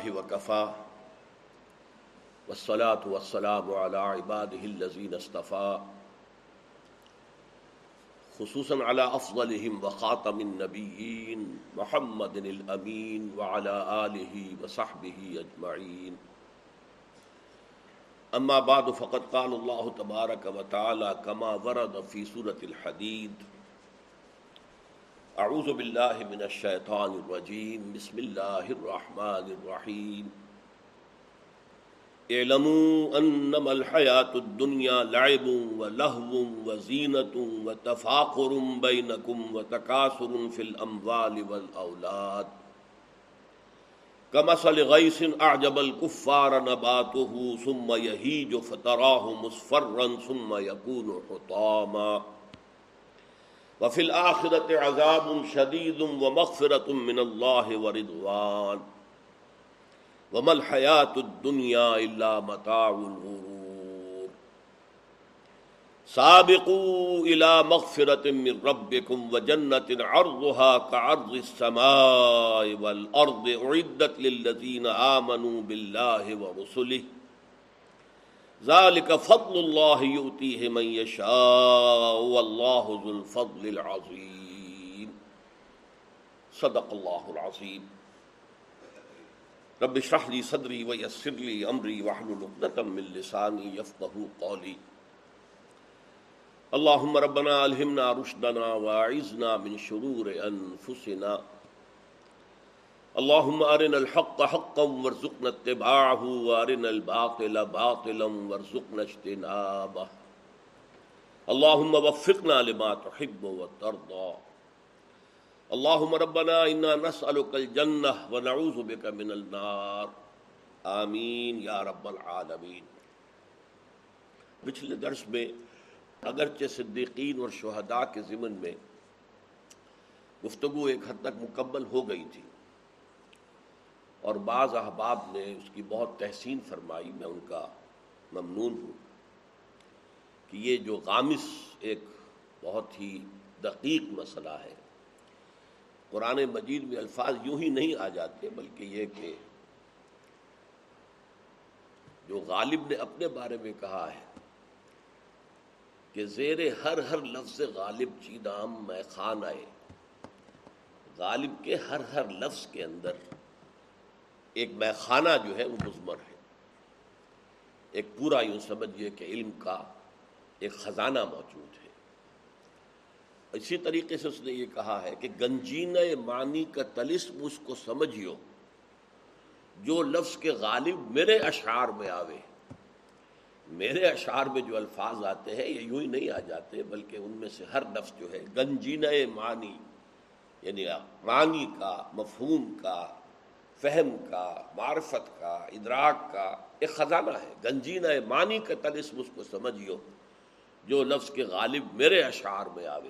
لله وكفى والصلاة والسلام على عباده الذين اصطفى خصوصا على أفضلهم وخاتم النبيين محمد الأمين وعلى آله وصحبه أجمعين. أما بعد، فقد قال الله تبارك وتعالى كما ورد في سورة الحديد اعوذ باللہ من الشیطان الرجیم، بسم اللہ الرحمن الرحیم۔ اعلموا انما الحیات الدنیا لعب و لہو و زینت و تفاقر بینکم و تکاثر فی الاموال والاولاد۔ کمثل غیث اعجب الكفار نباته ثم یہیج فتراہ مصفرا ثم یکون حطاما۔ وفي الآخرة عذاب شديد ومغفرة من اللہ الله ورضوان وما الحياة الدنيا إلا متاع الغرور. سابقوا إلى مغفرة من ربكم وجنة عرضها كعرض السماء والأرض أعدت للذين آمنوا بالله ورسله ذالک فضل اللہ یؤتیہ من یشاء واللہ ذو الفضل العظیم صدق اللہ العظیم رب اشرح لی صدری ویسر لی امری واحلل عقدۃ من لسانی یفقهوا قولی اللهم ربنا الہمنا رشدنا واعذنا من شرور انفسنا اللهم ارنا الحق حقا وارزقنا اتباعه وارنا الباطل باطلا وارزقنا اجتنابه اللهم وفقنا لما تحب وترضى اللهم ربنا انا نسالك الجنه ونعوذ بك من النار۔ آمین یا رب العالمین۔ پچھلے درس میں اگرچہ صدیقین اور شہداء کے ضمن میں گفتگو ایک حد تک مکمل ہو گئی تھی۔ اور بعض احباب نے اس کی بہت تحسین فرمائی، میں ان کا ممنون ہوں کہ یہ جو غامس ایک بہت ہی دقیق مسئلہ ہے، قرآن مجید میں الفاظ یوں ہی نہیں آ جاتے، بلکہ یہ کہ جو غالب نے اپنے بارے میں کہا ہے کہ زیر ہر ہر لفظ غالب جی چیدام میں خان آئے۔ غالب کے ہر ہر لفظ کے اندر ایک خانہ جو ہے وہ مزمر ہے۔ ایک پورا یوں سمجھیے کہ علم کا ایک خزانہ موجود ہے۔ اسی طریقے سے اس نے یہ کہا ہے کہ گنجین معنی کا تلسم اس کو سمجھیو جو لفظ کے غالب میرے اشعار میں آوے۔ میرے اشعار میں جو الفاظ آتے ہیں یہ یوں ہی نہیں آ جاتے بلکہ ان میں سے ہر لفظ جو ہے گنجین معنی یعنی معنی کا، مفہوم کا فہم کا، معرفت کا، ادراک کا ایک خزانہ ہے، گنجینہ معنی کا تلسم اس کو سمجھیو جو لفظ کے غالب میرے اشعار میں آوے۔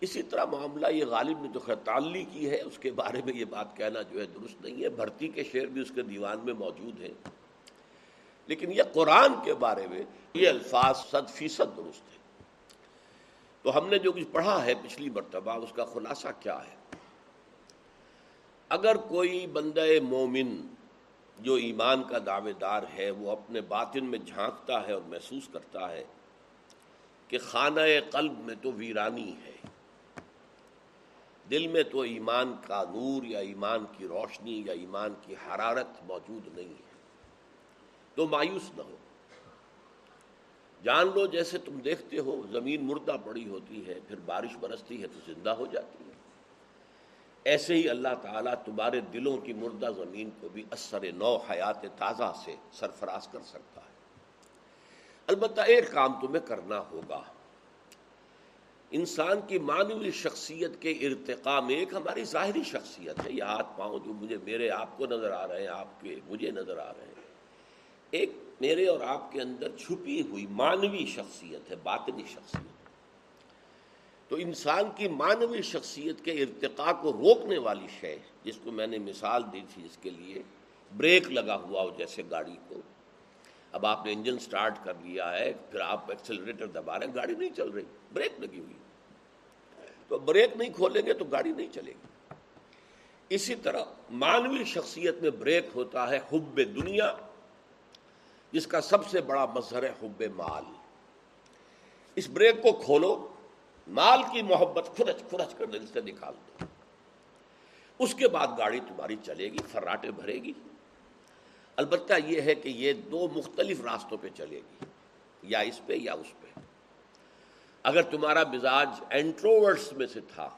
اسی طرح معاملہ یہ غالب نے جو خطالی کی ہے، اس کے بارے میں یہ بات کہنا جو ہے درست نہیں ہے۔ بھرتی کے شعر بھی اس کے دیوان میں موجود ہیں۔ لیکن یہ قرآن کے بارے میں یہ الفاظ صد فیصد درست ہے تو ہم نے جو کچھ پڑھا ہے پچھلی مرتبہ، اس کا خلاصہ کیا ہے؟ اگر کوئی بندہ مومن جو ایمان کا دعوے دار ہے، وہ اپنے باطن میں جھانکتا ہے اور محسوس کرتا ہے کہ خانہ قلب میں تو ویرانی ہے، دل میں تو ایمان کا نور یا ایمان کی روشنی یا ایمان کی حرارت موجود نہیں ہے، تو مایوس نہ ہو۔ جان لو جیسے تم دیکھتے ہو، زمین مردہ پڑی ہوتی ہے، پھر بارش برستی ہے تو زندہ ہو جاتی ہے۔ ایسے ہی اللہ تعالیٰ تمہارے دلوں کی مردہ زمین کو بھی اثر نو حیات تازہ سے سرفراز کر سکتا ہے۔ البتہ ایک کام تمہیں کرنا ہوگا۔ انسان کی معنوی شخصیت کے ارتقاء میں ایک ہماری ظاہری شخصیت ہے۔ یہ ہاتھ پاؤں جو مجھے میرے آپ کو نظر آ رہے ہیں، آپ کے مجھے نظر آ رہے ہیں۔ ایک میرے اور آپ کے اندر چھپی ہوئی معنوی شخصیت ہے، باطنی شخصیت۔ تو انسان کی معنوی شخصیت کے ارتقاء کو روکنے والی شے جس کو میں نے مثال دی تھی اس کے لیے، بریک لگا ہوا ہو جیسے گاڑی کو۔ اب آپ نے انجن سٹارٹ کر لیا ہے، پھر آپ ایکسلریٹر دبا رہے ہیں، گاڑی نہیں چل رہی، بریک لگی ہوئی۔ تو بریک نہیں کھولیں گے تو گاڑی نہیں چلے گی۔ اسی طرح مانوی شخصیت میں بریک ہوتا ہے حب دنیا، جس کا سب سے بڑا مظہر ہے حب مال۔ اس بریک کو کھولو مال کی محبت کھرچ کھرچ کر دل سے نکال دو اس کے بعد گاڑی تمہاری چلے گی، فراٹے بھرے گی۔ البتہ یہ ہے کہ یہ دو مختلف راستوں پہ چلے گی، یا اس پہ یا اس پہ۔ اگر تمہارا مزاج اینٹروورٹس میں سے تھا،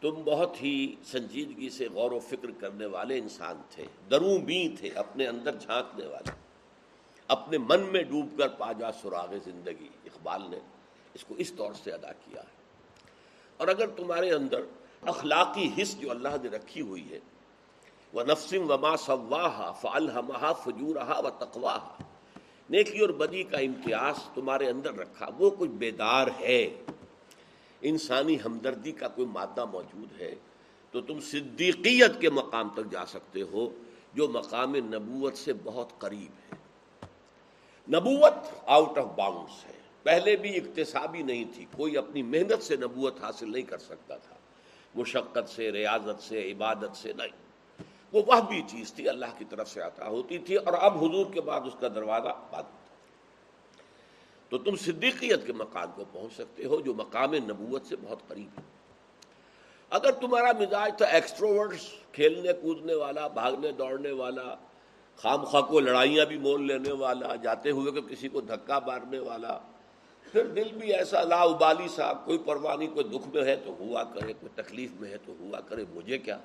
تم بہت ہی سنجیدگی سے غور و فکر کرنے والے انسان تھے دروں بی تھے، اپنے اندر جھانکنے والے۔ اپنے من میں ڈوب کر پا جا سراغ زندگی، اقبال نے۔ اس کو اس طور سے ادا کیا ہے۔ اور اگر تمہارے اندر اخلاقی حص جو اللہ نے رکھی ہوئی ہے وہ نفسم وما صواہ فالحمہ فجورہ و تقواہ نیکی اور بدی کا امتیاز تمہارے اندر رکھا، وہ کچھ بیدار ہے، انسانی ہمدردی کا کوئی مادہ موجود ہے، تو تم صدیقیت کے مقام تک جا سکتے ہو، جو مقام نبوت سے بہت قریب ہے۔ نبوت آؤٹ آف باؤنڈس ہے۔ پہلے بھی اقتصابی نہیں تھی، کوئی اپنی محنت سے نبوت حاصل نہیں کر سکتا تھا۔ مشقت سے، ریاضت سے، عبادت سے نہیں۔ وہ وہ بھی چیز تھی، اللہ کی طرف سے عطا ہوتی تھی اور اب حضور کے بعد اس کا دروازہ بند۔ تو تم صدیقیت کے مقام کو پہنچ سکتے ہو، جو مقام نبوت سے بہت قریب ہے۔ اگر تمہارا مزاج تھا ایکسٹروورٹس کھیلنے، کودنے والا، بھاگنے، دوڑنے والا، خام خواہ کو لڑائیاں بھی مول لینے والا، جاتے ہوئے کہ کسی کو دھکا مارنے والا پھر دل بھی ایسا لا ابالی سا، کوئی پروانی کوئی دکھ میں ہے تو ہوا کرے، کوئی تکلیف میں ہے تو ہوا کرے، مجھے کیا؟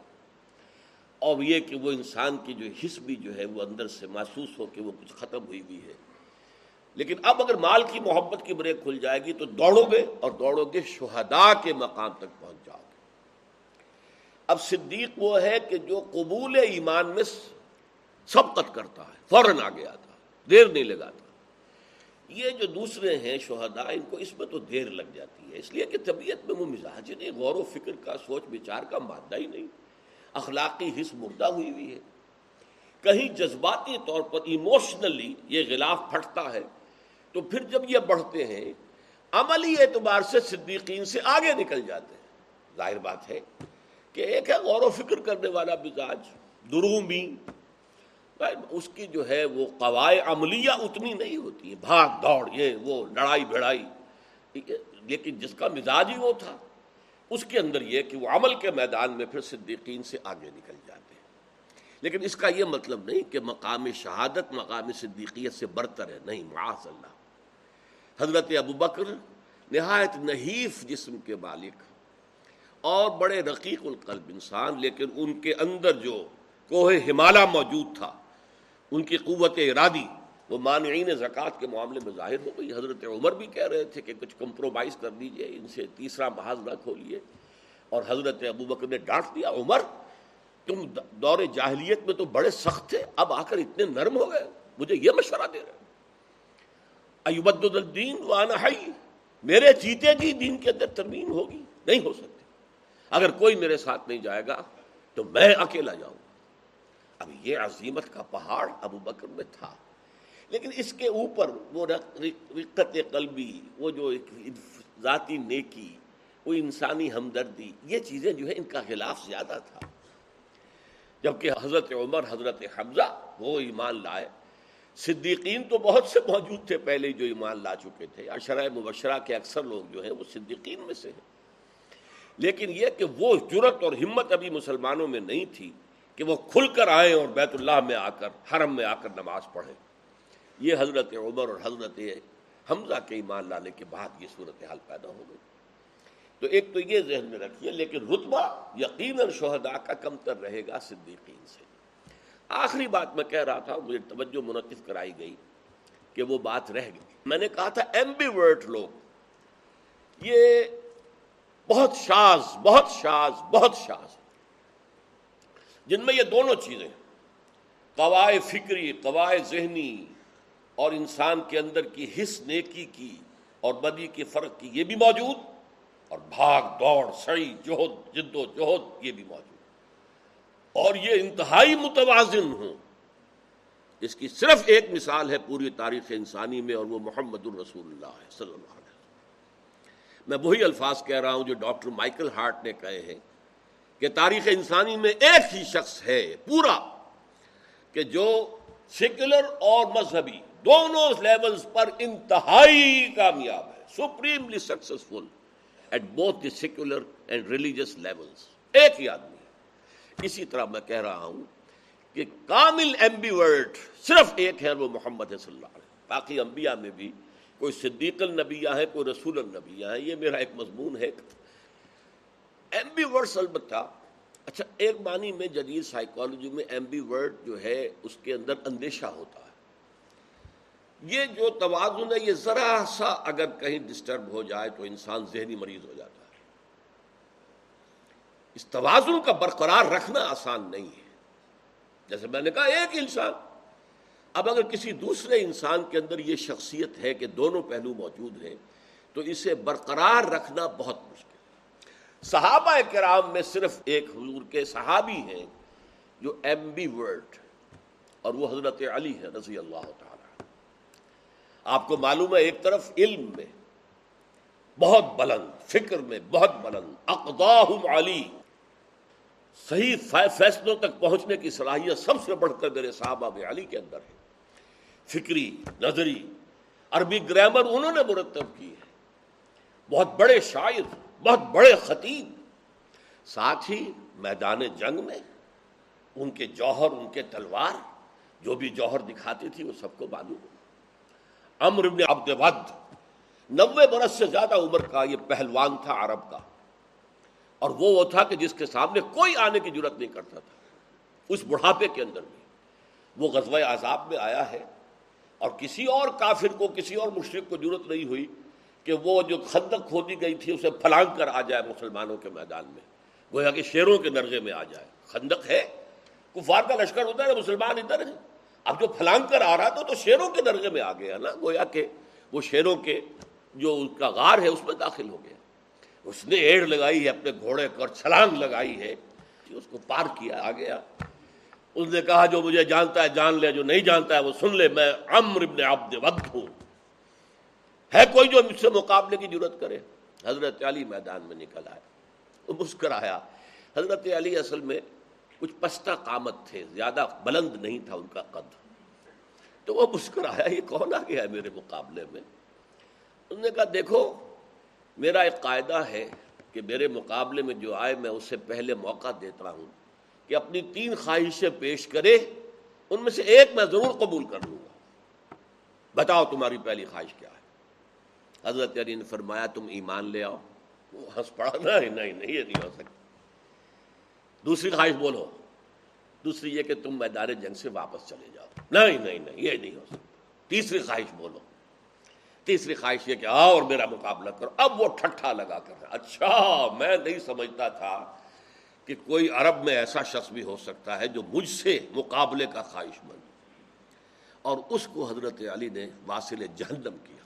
اور یہ کہ وہ انسان کی جو حص بھی جو ہے، وہ اندر سے محسوس ہو کہ وہ کچھ ختم ہوئی ہوئی ہے۔ لیکن اب اگر مال کی محبت کی بریک کھل جائے گی تو دوڑو گے، اور دوڑو گے شہداء کے مقام تک پہنچ جاؤ گے۔ اب صدیق وہ ہے کہ جو قبول ایمان میں سبقت کرتا ہے، فوراً آ گیا تھا دیر نہیں لگاتا۔ یہ جو دوسرے ہیں شہداء، ان کو اس میں تو دیر لگ جاتی ہے۔ اس لیے کہ طبیعت میں وہ مزاج ہی نہیں، غور و فکر کا، سوچ بچار کا مادہ ہی نہیں۔ اخلاقی حص مردہ ہوئی ہوئی ہے۔ کہیں جذباتی طور پر ایموشنلی یہ غلاف پھٹتا ہے، تو پھر جب یہ بڑھتے ہیں، عملی اعتبار سے صدیقین سے آگے نکل جاتے ہیں۔ ظاہر بات ہے کہ ایک ہے غور و فکر کرنے والا مزاج بھی اس کی جو ہے وہ قوائے عملیہ اتنی نہیں ہوتی بھاگ دوڑ، یہ، وہ، لڑائی، بھڑائی۔ لیکن جس کا مزاج ہی وہ تھا۔ اس کے اندر یہ کہ وہ عمل کے میدان میں پھر صدیقین سے آگے نکل جاتے ہیں۔ لیکن اس کا یہ مطلب نہیں کہ مقام شہادت، مقام صدیقیت سے برتر ہے۔ نہیں، معاذ اللہ۔ حضرت ابو بکر نہایت نحیف جسم کے مالک اور بڑے رقیق القلب انسان، لیکن ان کے اندر جو کوہ ہمالا موجود تھا ان کی قوت ارادی، وہ مانعین زکوٰۃ کے معاملے میں ظاہر ہو گئی۔ حضرت عمر بھی کہہ رہے تھے کہ کچھ کمپرومائز کر دیجیے، ان سے تیسرا محاذ نہ کھولیے۔ اور حضرت ابو بکر نے ڈانٹ دیا، عمر، تم دور جاہلیت میں تو بڑے سخت تھے، اب آ کر اتنے نرم ہو گئے، مجھے یہ مشورہ دے رہے ایوبد الدین وانحی میرے جیتے جی دین کے اندر ترمیم ہوگی، نہیں ہو سکتی۔ اگر کوئی میرے ساتھ نہیں جائے گا تو میں اکیلا جاؤں۔ اب یہ عظیمت کا پہاڑ ابو بکر میں تھا۔ لیکن اس کے اوپر وہ رقت قلبی، وہ جو ذاتی نیکی، وہ انسانی ہمدردی، یہ چیزیں جو ہے ان کا خلاف زیادہ تھا۔ جبکہ حضرت عمر، حضرت حمزہ وہ ایمان لائے۔ صدیقین تو بہت سے موجود تھے پہلے جو ایمان لا چکے تھے۔ اشرۂ مبشرہ کے اکثر لوگ جو ہیں وہ صدیقین میں سے ہیں۔ لیکن یہ کہ وہ جرت اور ہمت ابھی مسلمانوں میں نہیں تھی۔ کہ وہ کھل کر آئیں اور بیت اللہ میں آ کر، حرم میں آ کر نماز پڑھیں۔ یہ حضرت عمر اور حضرت حمزہ کے ایمان لانے کے بعد یہ صورت حال پیدا ہو گئی۔ تو ایک تو یہ ذہن میں رکھیے، لیکن رتبہ یقیناً شہداء کا کم تر رہے گا صدیقین سے۔ آخری بات میں کہہ رہا تھا، مجھے توجہ منعقد کرائی گئی کہ وہ بات رہ گئی۔ میں نے کہا تھا ایمبی ورٹ لوگ۔ یہ بہت شاز بہت شاز بہت شاز جن میں یہ دونوں چیزیں قوائے فکری قوائے ذہنی اور انسان کے اندر کی حص نیکی کی اور بدی کے فرق کی یہ بھی موجود اور بھاگ، دوڑ، سڑی جوہد جد و جہد یہ بھی موجود۔ اور یہ انتہائی متوازن ہوں۔ اس کی صرف ایک مثال ہے پوری تاریخ انسانی میں اور وہ محمد الرسول اللہ صلی اللہ علیہ وسلم۔ میں وہی الفاظ کہہ رہا ہوں جو ڈاکٹر مائیکل ہارٹ نے کہے ہیں۔ کہ تاریخ انسانی میں ایک ہی شخص ہے، پورا، کہ جو سیکولر اور مذہبی دونوں لیولز پر انتہائی کامیاب ہے، supremely successful at both the secular and religious levels, ایک ہی آدمی۔ ہے اسی طرح میں کہہ رہا ہوں کہ کامل ایمبی ورڈ صرف ایک ہے، وہ محمد صلی اللہ علیہ باقی انبیاء میں بھی کوئی صدیق النبیہ ہے، کوئی رسول النبیہ ہے، یہ میرا ایک مضمون ہے۔ ایمبی ورڈ البتہ اچھا ایک معنی میں جدید سائیکالوجی میں ایمبی ورڈ جو ہے اس کے اندر اندیشہ ہوتا ہے یہ جو توازن ہے یہ ذرا سا اگر کہیں ڈسٹرب ہو جائے تو انسان ذہنی مریض ہو جاتا ہے اس توازن کا برقرار رکھنا آسان نہیں ہے جیسے میں نے کہا ایک انسان اب اگر کسی دوسرے انسان کے اندر یہ شخصیت ہے کہ دونوں پہلو موجود ہیں تو اسے برقرار رکھنا بہت مشکل صحابہ کرام میں صرف ایک حضور کے صحابی ہیں جو ایم بی ورڈ اور وہ حضرت علی ہے رضی اللہ تعالی آپ کو معلوم ہے ایک طرف علم میں بہت بلند، فکر میں بہت بلند، اقداہم علی۔ صحیح فیصلوں تک پہنچنے کی صلاحیت سب سے بڑھ کر میرے صحابہ میں علی کے اندر ہے۔ فکری، نظری، عربی گرامر انہوں نے مرتب کی ہے۔ بہت بڑے شاعر بہت بڑے خطیب۔ ساتھ ہی میدان جنگ میں ان کے جوہر، ان کے تلوار، جو بھی جوہر دکھاتی تھی، وہ سب کو معلوم۔ امر ابن عبد ود نوے برس سے زیادہ عمر کا یہ پہلوان تھا عرب کا۔ اور وہ وہ تھا کہ جس کے سامنے کوئی آنے کی ضرورت نہیں کرتا تھا۔ اس بڑھاپے کے اندر بھی۔ وہ غزوہ عذاب میں آیا ہے اور کسی اور کافر کو، کسی اور مشرق کو ضرورت نہیں ہوئی۔ کہ وہ جو خندق کھودی گئی تھی اسے پھلانگ کر آ جائے مسلمانوں کے میدان میں، گویا کہ شیروں کے نرغے میں آ جائے۔ خندق ہے۔ کفار کا لشکر ہوتا ہے مسلمان ادھر ہیں۔ اب جو پھلانگ کر آ رہا تھا تو شیروں کے درجے میں آ گیا نا، گویا کہ وہ شیروں کے جو اس کا غار ہے اس میں داخل ہو گیا۔ اس نے ایڑ لگائی ہے اپنے گھوڑے پر، چھلانگ لگائی ہے۔ جی، اس کو پار کیا، آ گیا۔ اس نے کہا، جو مجھے جانتا ہے جان لے، جو نہیں جانتا ہے وہ سن لے، میں عمر ابن عبد ود ہوں۔ ہے کوئی جو مجھ سے مقابلے کی ضرورت کرے؟ حضرت علی میدان میں نکل آیا وہ مسکرایا۔ حضرت علی اصل میں کچھ پستہ قامت تھے، زیادہ بلند نہیں تھا ان کا قد۔ تو وہ مسکرایا، یہ کون آ گیا ہے میرے مقابلے میں؟ انہوں نے کہا، دیکھو، میرا ایک قاعدہ ہے کہ میرے مقابلے میں جو آئے، میں اسے پہلے موقع دیتا ہوں کہ اپنی تین خواہشیں پیش کرے، ان میں سے ایک میں ضرور قبول کر لوں گا۔ بتاؤ تمہاری پہلی خواہش کیا ہے؟ حضرت علی نے فرمایا، تم ایمان لے آؤ۔ وہ ہنس پڑا، نہیں نہیں یہ نہیں ہو سکتا۔ دوسری خواہش بولو۔ دوسری یہ کہ تم میدان جنگ سے واپس چلے جاؤ۔ نہیں نہیں نہیں، یہ نہیں ہو سکتا۔ تیسری خواہش بولو۔ تیسری خواہش یہ کہ آؤ اور میرا مقابلہ کرو۔ اب وہ ٹھٹھا لگا کر اچھا میں نہیں سمجھتا تھا کہ کوئی عرب میں ایسا شخص بھی ہو سکتا ہے جو مجھ سے مقابلے کا خواہش مند اور اس کو حضرت علی نے واصل جہنم کیا۔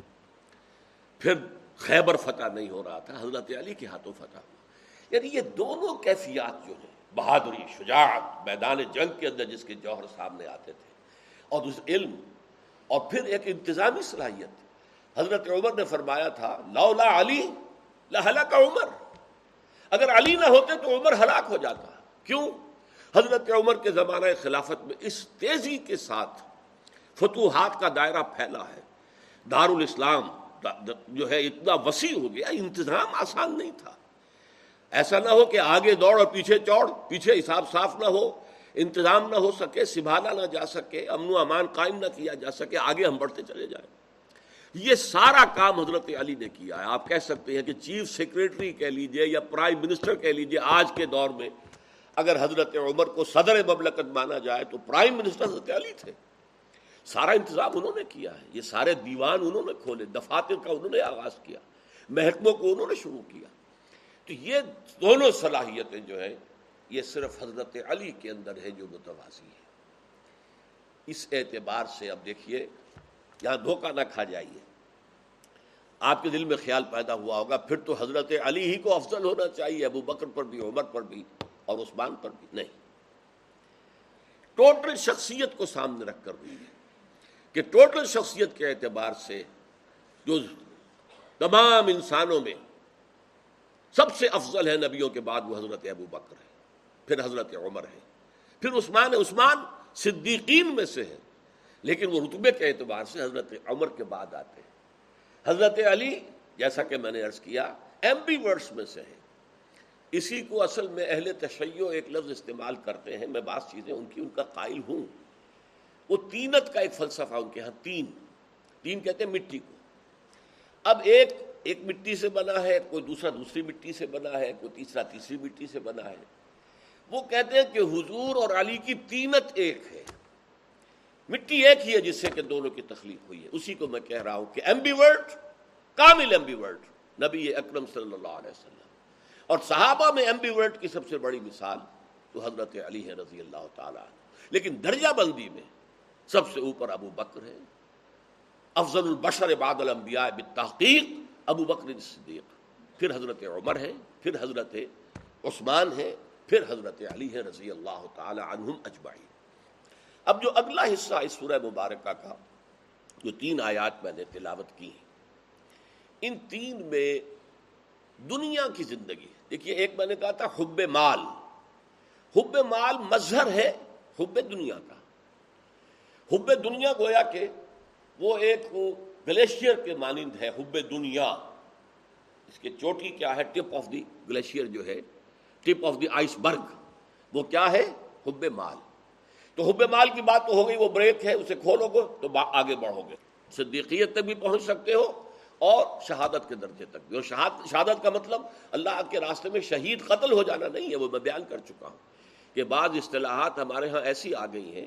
پھر خیبر فتح نہیں ہو رہا تھا، حضرت علی کے ہاتھوں فتح ہوا۔ یعنی یہ دونوں کیفیات جو ہیں، بہادری، شجاعت، میدان جنگ کے اندر جس کے جوہر سامنے آتے تھے، اور اس علم، اور پھر ایک انتظامی صلاحیت۔ حضرت عمر نے فرمایا تھا، لولا علی لہلا کا عمر۔ اگر علی نہ ہوتے تو عمر ہلاک ہو جاتا۔ کیوں؟ حضرت عمر کے زمانہ خلافت میں اس تیزی کے ساتھ فتوحات کا دائرہ پھیلا ہے۔ دار الاسلام جو ہے اتنا وسیع ہو گیا، انتظام آسان نہیں تھا۔ ایسا نہ ہو کہ آگے دوڑ اور پیچھے چوڑ، پیچھے حساب صاف نہ ہو، انتظام نہ ہو سکے سنبھالا نہ جا سکے، امن و امان قائم نہ کیا جا سکے، آگے ہم بڑھتے چلے جائیں۔ یہ سارا کام حضرت علی نے کیا ہے۔ آپ کہہ سکتے ہیں کہ چیف سیکریٹری کہہ لیجیے یا پرائم منسٹر کہہ لیجیے، آج کے دور میں اگر حضرت عمر کو صدر مملکت مانا جائے تو پرائم منسٹر حضرت علی تھے۔ سارا انتظام انہوں نے کیا ہے۔ یہ سارے دیوان انہوں نے کھولے، دفاتر کا انہوں نے آغاز کیا، محکموں کو انہوں نے شروع کیا۔ تو یہ دونوں صلاحیتیں جو ہیں، یہ صرف حضرت علی کے اندر ہے جو متوازی ہے اس اعتبار سے اب دیکھیے، یہاں دھوکہ نہ کھا جائیے۔ آپ کے دل میں خیال پیدا ہوا ہوگا، پھر تو حضرت علی ہی کو افضل ہونا چاہیے، ابو بکر پر بھی، عمر پر بھی اور عثمان پر بھی۔ نہیں۔ ٹوٹل شخصیت کو سامنے رکھ کر ہوئی ہے کہ ٹوٹل شخصیت کے اعتبار سے جو تمام انسانوں میں سب سے افضل ہے نبیوں کے بعد وہ حضرت ابو بکر ہے پھر حضرت عمر ہے پھر عثمان عثمان صدیقین میں سے ہے لیکن وہ رتبے کے اعتبار سے حضرت عمر کے بعد آتے ہیں۔ حضرت علی، جیسا کہ میں نے عرض کیا، ایم بی ورڈس میں سے ہے اسی کو اصل میں اہل تشیع ایک لفظ استعمال کرتے ہیں، میں بعض چیزیں ان کی، ان کا قائل ہوں۔ وہ تینت کا ایک فلسفہ ان کے ہاں تین۔ تین کہتے ہیں مٹی کو۔ اب ایک ایک مٹی سے بنا ہے، کوئی دوسرا دوسری مٹی سے بنا ہے، کوئی تیسرا تیسری مٹی سے بنا ہے۔ وہ کہتے ہیں کہ حضور اور علی کی تینت ایک ہے۔ مٹی ایک ہی ہے جس سے کہ دونوں کی تخلیق ہوئی ہے۔ اسی کو میں کہہ رہا ہوں کہ ایمبی ورڈ کامل ایمبی ورڈ نبی اکرم صلی اللہ علیہ وسلم۔ اور صحابہ میں ایمبی ورڈ کی سب سے بڑی مثال تو حضرت علی ہے رضی اللہ تعالیٰ لیکن درجہ بندی میں سب سے اوپر ابو بکر ہے۔ افضل البشر بعد الانبیاء بالتحقیق، ابو بکر صدیق۔ پھر حضرت عمر ہے، پھر حضرت عثمان ہے، پھر حضرت علی ہے رضی اللہ تعالی عنہم اجمعین۔ اب جو اگلا حصہ اس سورہ مبارکہ کا، جو تین آیات میں نے تلاوت کی ان تین میں دنیا کی زندگی دیکھیے، ایک میں نے کہا تھا حب مال۔ حب مال مظہر ہے، حب دنیا کا۔ حب دنیا گویا کہ وہ ایک گلیشیئر کے مانند ہے، حب دنیا۔ اس کے چوٹی کیا ہے؟ ٹپ آف دی گلیشیئر جو ہے، ٹپ آف دی آئس برگ۔ وہ کیا ہے؟ حب مال۔ تو حب مال کی بات تو ہو گئی، وہ بریک ہے، اسے کھولو گے تو آگے بڑھو گے۔ صدیقیت تک بھی پہنچ سکتے ہو اور شہادت کے درجے تک بھی۔ اور شہادت کا مطلب اللہ کے راستے میں شہید قتل ہو جانا نہیں ہے، وہ میں بیان کر چکا ہوں کہ بعض اصطلاحات ہمارے ہاں ایسی آ گئی ہیں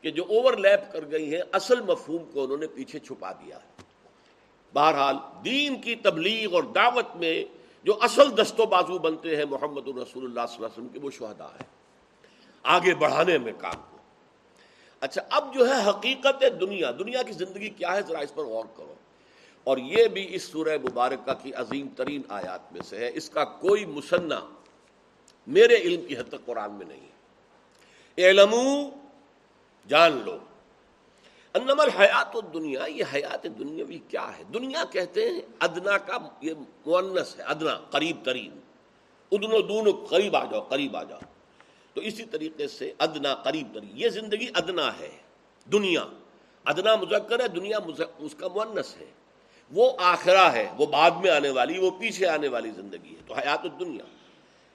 کہ جو اوور لیپ کر گئی ہیں، اصل مفہوم کو انہوں نے پیچھے چھپا دیا ہے۔ بہرحال، دین کی تبلیغ اور دعوت میں جو اصل دست و بازو بنتے ہیں محمد الرسول اللہ صلی اللہ علیہ وسلم کے، وہ شہدا ہے آگے بڑھانے میں کام کو اچھا اب جو ہے حقیقت دنیا دنیا کی زندگی کیا ہے؟ ذرا اس پر غور کرو۔ اور یہ بھی اس سورہ مبارکہ کی عظیم ترین آیات میں سے ہے۔ اس کا کوئی مسنہ میرے علم کی حد تک قرآن میں نہیں ہے۔ جان لو۔ انمل حیات دنیا یہ حیات دنیاوی کیا ہے؟ دنیا کہتے ہیں ادنا کا یہ مونس ہے، ادنا، قریب ترین۔ ادن و دون قریب آ جاؤ، قریب آ جاؤ۔ تو اسی طریقے سے ادنا قریب ترین۔ یہ زندگی ادنا ہے، دنیا۔ ادنا مذکر ہے، دنیا اس کا مونس ہے۔ وہ آخرہ ہے، وہ بعد میں آنے والی، وہ پیچھے آنے والی زندگی ہے۔ تو حیات الدنیا،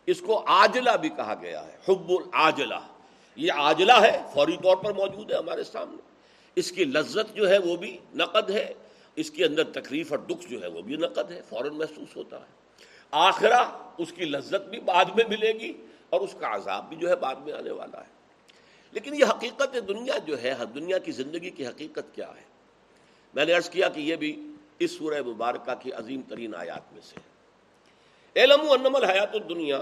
اس کو آجلا بھی کہا گیا ہے، حب العاجلہ۔ یہ آجلا ہے، فوری طور پر موجود ہے ہمارے سامنے۔ اس کی لذت جو ہے وہ بھی نقد ہے، اس کے اندر تکلیف اور دکھ جو ہے وہ بھی نقد ہے، فوراً محسوس ہوتا ہے۔ آخرہ اس کی لذت بھی بعد میں ملے گی اور اس کا عذاب بھی جو ہے بعد میں آنے والا ہے۔ لیکن یہ حقیقت دنیا جو ہے، دنیا کی زندگی کی حقیقت کیا ہے؟ میں نے عرض کیا کہ یہ بھی اس سورہ مبارکہ کی عظیم ترین آیات میں سے علم انم الحیات الدنیا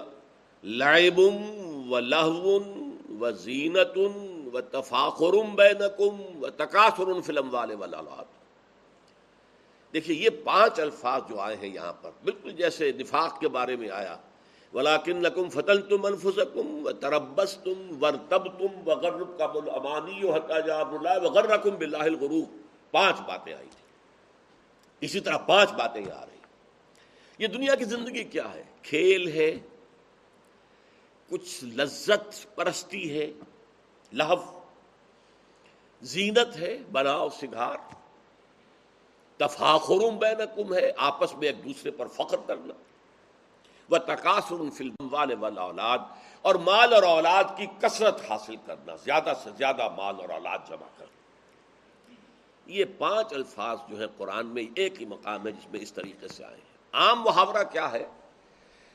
لعب و لہو و زینت و تفاخر بینکم و تقاصر فلم والے ولالات دیکھیے، یہ پانچ الفاظ جو آئے ہیں یہاں پر، بالکل جیسے نفاق کے بارے میں آیا ولاکن نقم فتل تم انفسکم و تربس تم ور تب تم وغر قبل امانی و حتاجاب اللہ وغر رقم بلّہ الغروب پانچ باتیں آئی تھی اسی طرح پانچ باتیں آ رہی یہ دنیا کی زندگی کیا ہے؟ کھیل ہے کچھ لذت پرستی ہے، لہو، زینت ہے بناؤ سگھار تفاخرم بینکم ہے، آپس میں ایک دوسرے پر فخر کرنا۔ وہ تقاصر فلم والے والا اولاد اور مال اور اولاد کی کثرت حاصل کرنا، زیادہ سے زیادہ مال اور اولاد جمع کرنا۔ یہ پانچ الفاظ جو ہے قرآن میں، ایک ہی مقام ہے جس میں اس طریقے سے آئے ہیں۔ عام محاورہ کیا ہے؟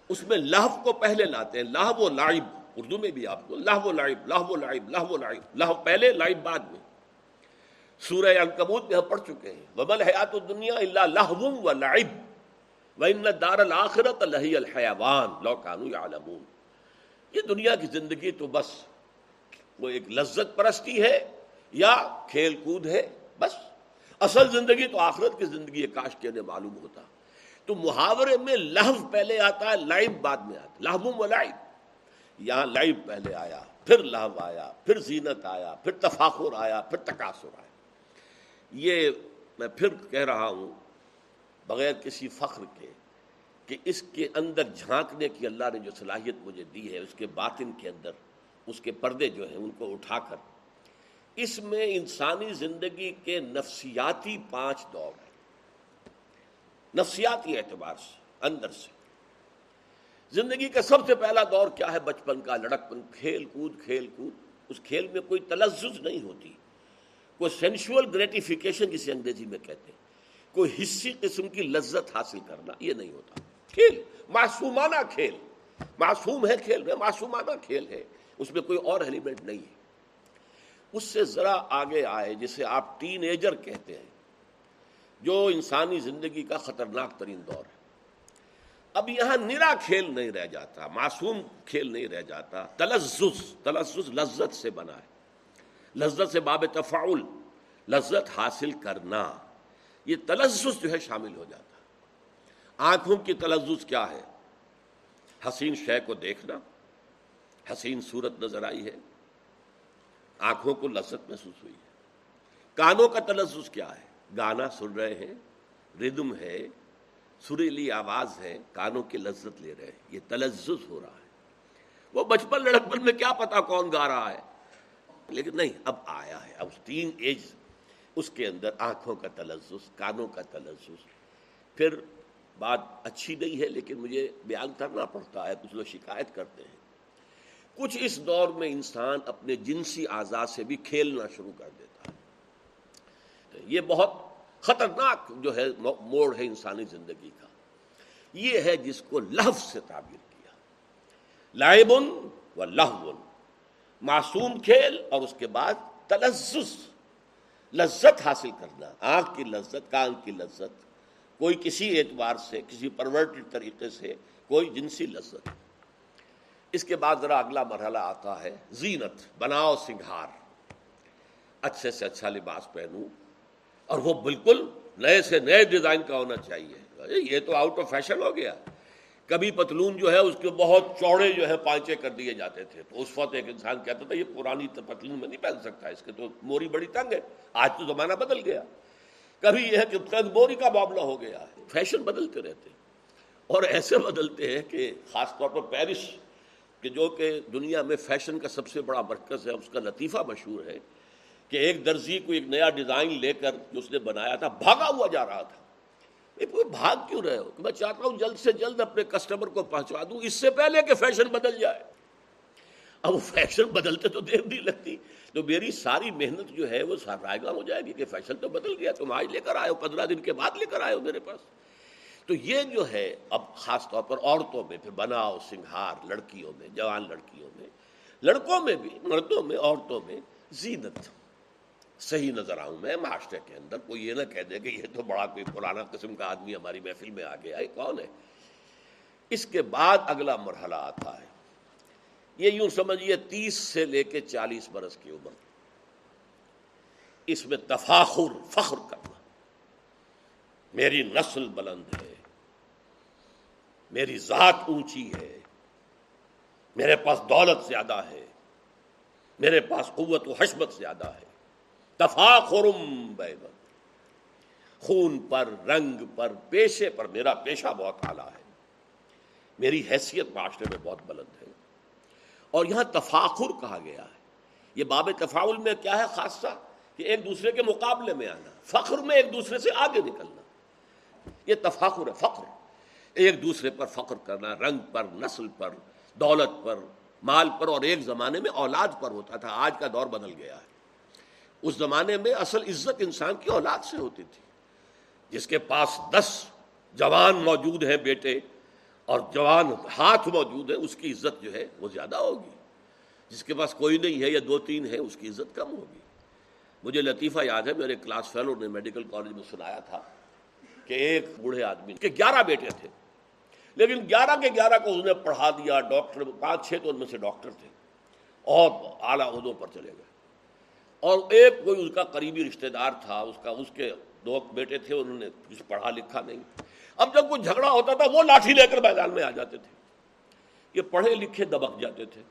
اس میں لہو کو پہلے لاتے ہیں لاہ و لائب اردو میں بھی آپ کو لاہ و لائب لاہ و لائب لاہ و لائب لاہ پہلے لائب بعد میں۔ سورہ انکبوت میں ہم پڑھ چکے ہیں۔ وبل حیات الدنیا اللہ لاہ و لائب وَإِنَّ دَارَ الْآخِرَةَ لَهِيَ الْحَيَوَانِ۔ لَوْ كَانُوا يَعْلَمُونَ۔ یہ دنیا کی زندگی تو بس وہ ایک لذت پرستی ہے یا کھیل کود ہے، بس۔ اصل زندگی تو آخرت کی زندگی ہے، کاش کے معلوم ہوتا۔ تو محاورے میں لحظ پہلے آتا ہے لائب بعد میں آتا لہم و لائب یہاں لائب پہلے آیا، پھر لہو آیا، پھر زینت آیا، پھر تفاخر آیا، پھر تقاصر آیا۔ یہ میں پھر کہہ رہا ہوں، بغیر کسی فخر کے، کہ اس کے اندر جھانکنے کی اللہ نے جو صلاحیت مجھے دی ہے، اس کے باطن کے اندر، اس کے پردے جو ہیں، ان کو اٹھا کر، اس میں انسانی زندگی کے نفسیاتی پانچ دور ہیں نفسیاتی اعتبار سے، اندر سے۔ زندگی کا سب سے پہلا دور کیا ہے؟ بچپن کا، لڑکپن، کھیل کود کھیل کود۔ اس کھیل میں کوئی تلزز نہیں ہوتی۔ کوئی سینشول گریٹیفیکیشن جسے انگریزی میں کہتے ہیں۔ کوئی حصی قسم کی لذت حاصل کرنا، یہ نہیں ہوتا۔ کھیل، معصومانہ کھیل۔ معصوم ہے کھیل میں، معصومانہ کھیل ہے۔ اس میں کوئی اور ایلیمنٹ نہیں ہے۔ اس سے ذرا آگے آئے، جسے آپ ٹین ایجر کہتے ہیں۔ جو انسانی زندگی کا خطرناک ترین دور ہے۔ اب یہاں نرا کھیل نہیں رہ جاتا، معصوم کھیل نہیں رہ جاتا تلزز تلزز لذت سے بنا ہے۔ لذت سے باب تفاعل، لذت حاصل کرنا، یہ تلزز جو ہے شامل ہو جاتا۔ آنکھوں کی تلزز کیا ہے؟ حسین شے کو دیکھنا، حسین صورت نظر آئی ہے، آنکھوں کو لذت محسوس ہوئی ہے۔ کانوں کا تلزز کیا ہے؟ گانا سن رہے ہیں ردم ہے، سریلی آواز ہے، کانوں کی لذت لے رہے ہیں، یہ تلزز ہو رہا ہے۔ وہ بچپن لڑکپن میں کیا پتا کون گا رہا ہے۔ لیکن نہیں، اب آیا ہے، اب تین ایج اس کے اندر آنکھوں کا تلزز کانوں کا تلزز پھر بات اچھی نہیں ہے، لیکن مجھے بیان کرنا پڑتا ہے، کچھ لوگ شکایت کرتے ہیں۔ کچھ اس دور میں انسان اپنے جنسی آزاد سے بھی کھیلنا شروع کر دیتا ہے۔ سکتے ہیں یہ بہت خطرناک جو ہے موڑ ہے انسانی زندگی کا۔ یہ ہے جس کو لفظ سے تعبیر کیا۔ لائبن و لہون، معصوم کھیل اور اس کے بعد تلزز، لذت حاصل کرنا۔ آنکھ کی لذت، کان کی لذت۔ کوئی کسی اعتبار سے، کسی پرورٹڈ طریقے سے کوئی جنسی لذت۔ اس کے بعد ذرا اگلا مرحلہ آتا ہے، زینت، بناؤ سنگھار۔ اچھے سے اچھا لباس پہنوں۔ اور وہ بالکل نئے سے نئے ڈیزائن کا ہونا چاہیے۔ یہ تو آؤٹ آف فیشن ہو گیا۔ کبھی پتلون جو ہے، اس کے بہت چوڑے جو ہے، پانچے کر دیے جاتے تھے۔ تو اس وقت ایک انسان کہتا تھا، یہ پرانی پتلون میں نہیں پہن سکتا، اس کے تو موری بڑی تنگ ہے۔ آج تو زمانہ بدل گیا۔ کبھی یہ ہے کہ تنگ موری کا معاملہ ہو گیا۔ ہے فیشن بدلتے رہتے۔ ہیں اور ایسے بدلتے ہیں کہ خاص طور پر پیرس، کہ جو کہ دنیا میں فیشن کا سب سے بڑا مرکز ہے اس کا لطیفہ مشہور ہے۔ کہ ایک درزی کو ایک نیا ڈیزائن لے کر جو اس نے بنایا تھا، بھاگا ہوا جا رہا تھا۔ بھاگ کیوں رہے ہو؟ کہ میں چاہتا ہوں جلد سے جلد اپنے کسٹمر کو پہنچوا دوں، اس سے پہلے کہ فیشن بدل جائے۔ اب وہ فیشن بدلتے تو دیر نہیں لگتی۔ تو میری ساری محنت جو ہے وہ رائے ہو جائے گی کہ فیشن تو بدل گیا، تم آج لے کر آئے ہو، پندرہ دن کے بعد لے کر آئے ہو میرے پاس۔ تو یہ جو ہے، اب خاص طور پر عورتوں میں، پھر بناؤ، سنگھار، لڑکیوں میں، جوان لڑکیوں میں، لڑکوں میں بھی، مردوں میں، عورتوں میں زینت۔ صحیح نظر آؤں میں معاشرے کے اندر، کوئی یہ نہ کہہ دے کہ یہ تو بڑا کوئی پرانا قسم کا آدمی ہماری محفل میں آ گیا ہے کون ہے؟ اس کے بعد اگلا مرحلہ آتا ہے۔ یہ یوں سمجھیے تیس سے لے کے چالیس برس کی عمر۔ اس میں تفاخر، فخر کرنا۔ میری نسل بلند ہے، میری ذات اونچی ہے، میرے پاس دولت زیادہ ہے، میرے پاس قوت و حشمت زیادہ ہے۔ تفاخرم بیبن خون پر، رنگ پر، پیشے پر میرا پیشہ بہت اعلیٰ ہے۔ میری حیثیت معاشرے میں بہت بلند ہے۔ اور یہاں تفاخر کہا گیا ہے۔ یہ باب تفاول میں کیا ہے خاصہ؟ کہ ایک دوسرے کے مقابلے میں آنا، فخر میں ایک دوسرے سے آگے نکلنا۔ یہ تفاخر ہے، فخر۔ ایک دوسرے پر فخر کرنا، رنگ پر، نسل پر، دولت پر، مال پر، اور ایک زمانے میں اولاد پر ہوتا تھا، آج کا دور بدل گیا ہے۔ اس زمانے میں اصل عزت انسان کی اولاد سے ہوتی تھی۔ جس کے پاس دس جوان موجود ہیں بیٹے اور جوان ہاتھ موجود ہے اس کی عزت جو ہے وہ زیادہ ہوگی۔ جس کے پاس کوئی نہیں ہے یا دو تین ہے اس کی عزت کم ہوگی۔ مجھے لطیفہ یاد ہے میرے کلاس فیلو نے میڈیکل کالج میں سنایا تھا کہ ایک بوڑھے آدمی کے گیارہ بیٹے تھے۔ لیکن گیارہ کے گیارہ کو اس نے پڑھا دیا، ڈاکٹر، پانچ چھ تو ان میں سے ڈاکٹر تھے۔ اور اعلیٰ عہدوں پر چلے گئے۔ اور ایک کوئی اس کا قریبی رشتہ دار تھا، اس کا، اس کے دو بیٹے تھے، انہوں نے کچھ پڑھا لکھا نہیں۔ اب جب کوئی جھگڑا ہوتا تھا، وہ لاٹھی لے کر میدان میں آ جاتے تھے۔ یہ پڑھے لکھے دبک جاتے تھے۔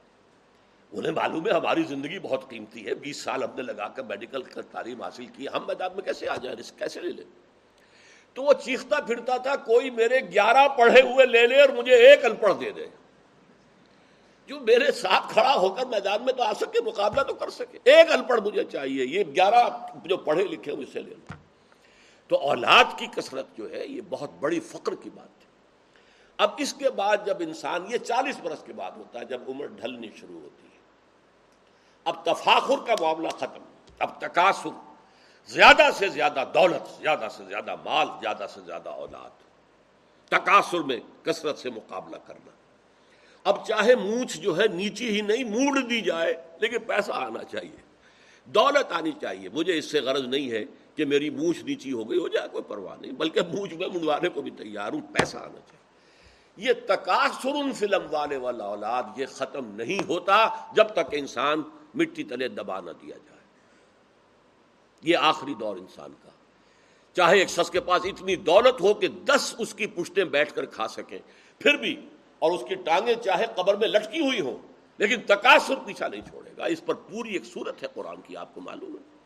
انہیں معلوم ہے ہماری زندگی بہت قیمتی ہے۔ بیس سال ہم نے لگا کر میڈیکل تعلیم حاصل کی۔ ہم میدان میں کیسے آ جائیں؟ رسک کیسے لے لیں؟ تو وہ چیختا پھرتا تھا، کوئی میرے گیارہ پڑھے ہوئے لے لے اور مجھے ایک ان پڑھ دے دے۔ جو میرے ساتھ کھڑا ہو کر میدان میں تو آ سکے، مقابلہ تو کر سکے۔ ایک ان پڑھ مجھے چاہیے، یہ گیارہ جو پڑھے لکھے اسے لے لو تو اولاد کی کثرت جو ہے، یہ بہت بڑی فقر کی بات ہے۔ اب اس کے بعد جب انسان، یہ چالیس برس کے بعد ہوتا ہے، جب عمر ڈھلنی شروع ہوتی ہے۔ اب تفاخر کا معاملہ ختم، اب تقاصر زیادہ سے زیادہ دولت، زیادہ سے زیادہ مال، زیادہ سے زیادہ اولاد۔ تقاصر میں کثرت سے مقابلہ کرنا۔ اب چاہے مونچھ جو ہے نیچی ہی نہیں موڑ دی جائے، لیکن پیسہ آنا چاہیے۔ دولت آنی چاہیے۔ مجھے اس سے غرض نہیں ہے کہ میری مونچھ نیچی ہو گئی، ہو جائے، کوئی پرواہ نہیں۔ بلکہ مونچھ میں منڈوانے کو بھی تیار ہوں، پیسہ آنا چاہیے۔ یہ تقاصر فلم والے والا اولاد یہ ختم نہیں ہوتا جب تک انسان مٹی تلے دبا نہ دیا جائے۔ یہ آخری دور انسان کا۔ چاہے ایک شخص کے پاس اتنی دولت ہو کہ دس اس کی پشتیں بیٹھ کر کھا سکیں، پھر بھی اور اس کی ٹانگیں چاہے قبر میں لٹکی ہوئی ہوں، لیکن تقاصر پیچھا نہیں چھوڑے گا۔ اس پر پوری ایک صورت ہے قرآن کی، آپ کو معلوم ہے۔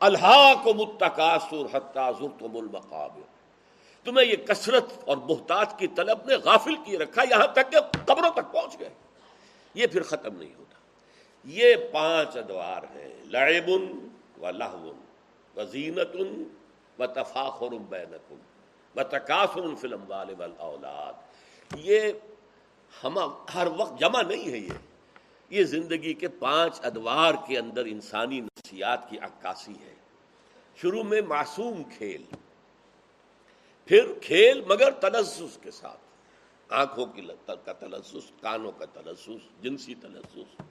اللہ کو متقاصر تمہیں یہ کثرت اور بہتاج کی طلب نے غافل کیے رکھا، یہاں تک کہ قبروں تک پہنچ گئے۔ یہ پھر ختم نہیں ہوتا۔ یہ پانچ ادوار ہیں لڑبن و لہون وزینت و تفاخر بینکم و تقاصر فلم والے اولاد یہ ہم ہر وقت جمع نہیں ہے یہ۔ یہ زندگی کے پانچ ادوار کے اندر انسانی نفسیات کی عکاسی ہے۔ شروع میں معصوم کھیل، پھر کھیل مگر تلزز کے ساتھ۔ آنکھوں کی کا تلزز کانوں کا تلزز جنسی تلزز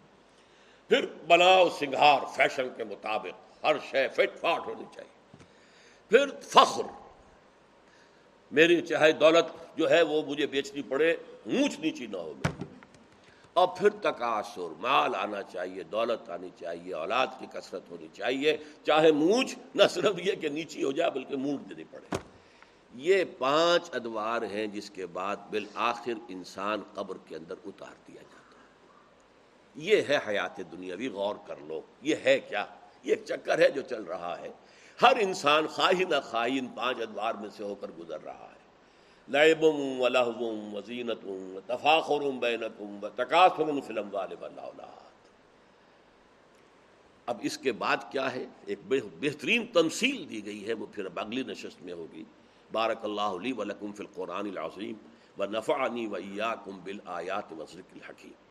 پھر بناؤ سنگھار، فیشن کے مطابق۔ ہر شے فٹ فاٹ ہونی چاہیے۔ پھر فخر۔ میری چاہے دولت جو ہے وہ مجھے بیچنی پڑے۔ اونچ نیچی نہ ہو میری اور پھر تقاصر مال آنا چاہیے، دولت آنی چاہیے، اولاد کی کثرت ہونی چاہیے۔ چاہے مونچھ نہ صرف یہ کہ نیچی ہو جائے، بلکہ مونچھ دینی پڑے۔ یہ پانچ ادوار ہیں جس کے بعد بالآخر انسان قبر کے اندر اتار دیا جاتا ہے۔ یہ ہے حیات دنیاوی، غور کر لو۔ یہ ہے کیا؟ یہ ایک چکر ہے جو چل رہا ہے۔ ہر انسان خواہ نہ خواہ ان پانچ ادوار میں سے ہو کر گزر رہا ہے۔ لعبم و لہوم و زینت و تفاخر بینت و تقاثرم فلم والب اولاد اب اس کے بعد کیا ہے؟ ایک بہترین تمثیل دی گئی ہے، وہ پھر اب اگلی نشست میں ہوگی۔ بارک اللہ علی و لکم فی القرآن العظیم۔ و نفعنی و ایاکم بالآیات و ذکر الحکیم۔